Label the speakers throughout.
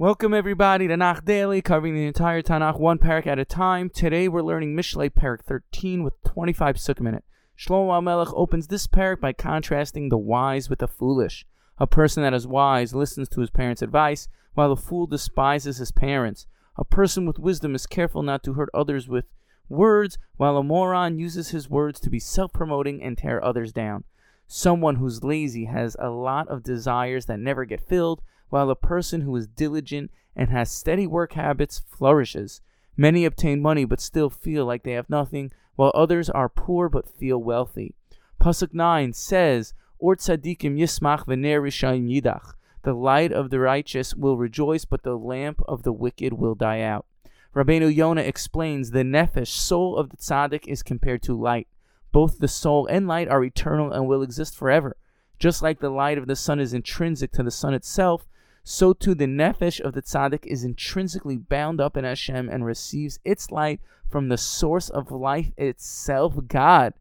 Speaker 1: Welcome everybody to Nach Daily, covering the entire Tanakh one parak at a time. Today we're learning Mishlei parak 13 with 25 pesukim in it. Shlomo Melech opens this parak by contrasting the wise with the foolish. A person that is wise listens to his parents' advice, while a fool despises his parents. A person with wisdom is careful not to hurt others with words, while a moron uses his words to be self-promoting and tear others down. Someone who's lazy has a lot of desires that never get filled, while a person who is diligent and has steady work habits flourishes. Many obtain money but still feel like they have nothing, while others are poor but feel wealthy. Pasuk 9 says, Or tzadikim yismach v'ner yidach. The light of the righteous will rejoice, but the lamp of the wicked will die out. Rabbeinu Yonah explains the nefesh, soul of the tzaddik, is compared to light. Both the soul and light are eternal and will exist forever. Just like the light of the sun is intrinsic to the sun itself, so too the nefesh of the tzaddik is intrinsically bound up in Hashem and receives its light from the source of life itself, God.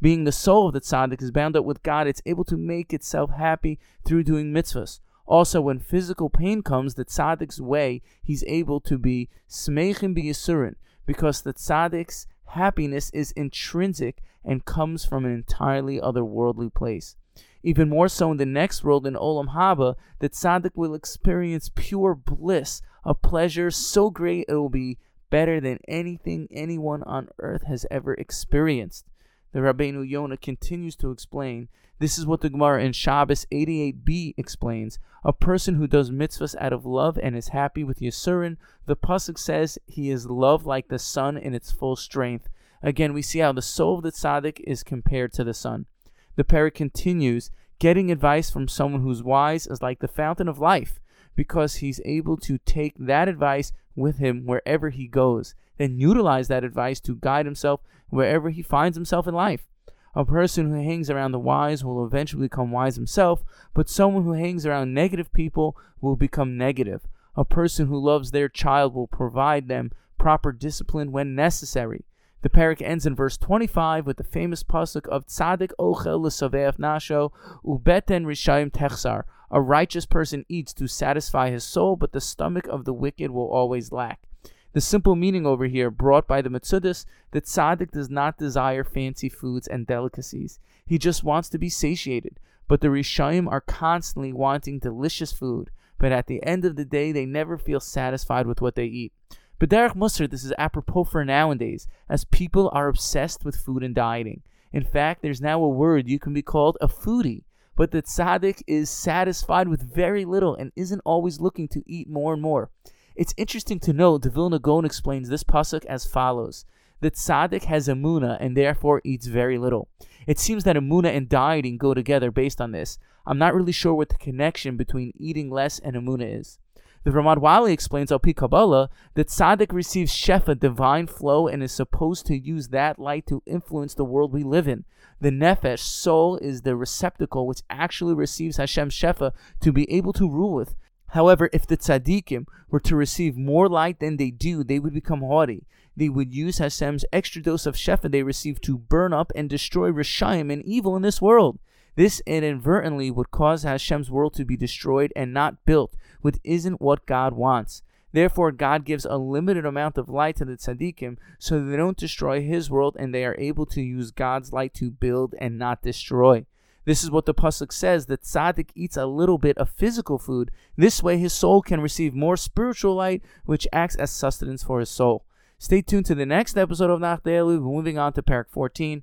Speaker 1: Being the soul of the tzaddik is bound up with God, it's able to make itself happy through doing mitzvahs. Also, when physical pain comes the tzaddik's way, he's able to be smeichim b'yisurin, because the tzaddik's happiness is intrinsic and comes from an entirely otherworldly place. Even more so in the next world in Olam Haba, the tzaddik will experience pure bliss, a pleasure so great it will be better than anything anyone on earth has ever experienced. The Rabbeinu Yonah continues to explain. This is what the Gemara in Shabbos 88b explains. A person who does mitzvahs out of love and is happy with Yisurin, the Pasuk says he is loved like the sun in its full strength. Again, we see how the soul of the tzaddik is compared to the sun. The parak continues, getting advice from someone who's wise is like the fountain of life, because he's able to take that advice with him wherever he goes, then utilize that advice to guide himself wherever he finds himself in life. A person who hangs around the wise will eventually become wise himself, but someone who hangs around negative people will become negative. A person who loves their child will provide them proper discipline when necessary. The parak ends in verse 25 with the famous pasuk of Tzadik ochel l'saveach nasho ubeten rishayim techsar. A righteous person eats to satisfy his soul, but the stomach of the wicked will always lack. The simple meaning over here, brought by the Metzudas, that Tzaddik does not desire fancy foods and delicacies. He just wants to be satiated. But the Rishayim are constantly wanting delicious food, but at the end of the day, they never feel satisfied with what they eat. But Derech Mussar, this is apropos for nowadays, as people are obsessed with food and dieting. In fact, there's now a word you can be called a foodie. But the tzaddik is satisfied with very little and isn't always looking to eat more and more. It's interesting to note the Vilna explains this pasuk as follows: The tzaddik has emunah and therefore eats very little. It seems that emunah and dieting go together based on this. I'm not really sure what the connection between eating less and emunah is. The Ramad Wali explains Al Kabbalah that tzaddik receives shefa, divine flow, and is supposed to use that light to influence the world we live in. The nefesh, soul, is the receptacle which actually receives Hashem's shefa to be able to rule with. However, if the tzaddikim were to receive more light than they do, they would become haughty. They would use Hashem's extra dose of shefa they receive to burn up and destroy Rishayim and evil in this world. This inadvertently would cause Hashem's world to be destroyed and not built, which isn't what God wants. Therefore, God gives a limited amount of light to the tzaddikim so they don't destroy his world and they are able to use God's light to build and not destroy. This is what the pasuk says that tzaddik eats a little bit of physical food. This way, his soul can receive more spiritual light, which acts as sustenance for his soul. Stay tuned to the next episode of Nach Daily. Moving on to Parak 14.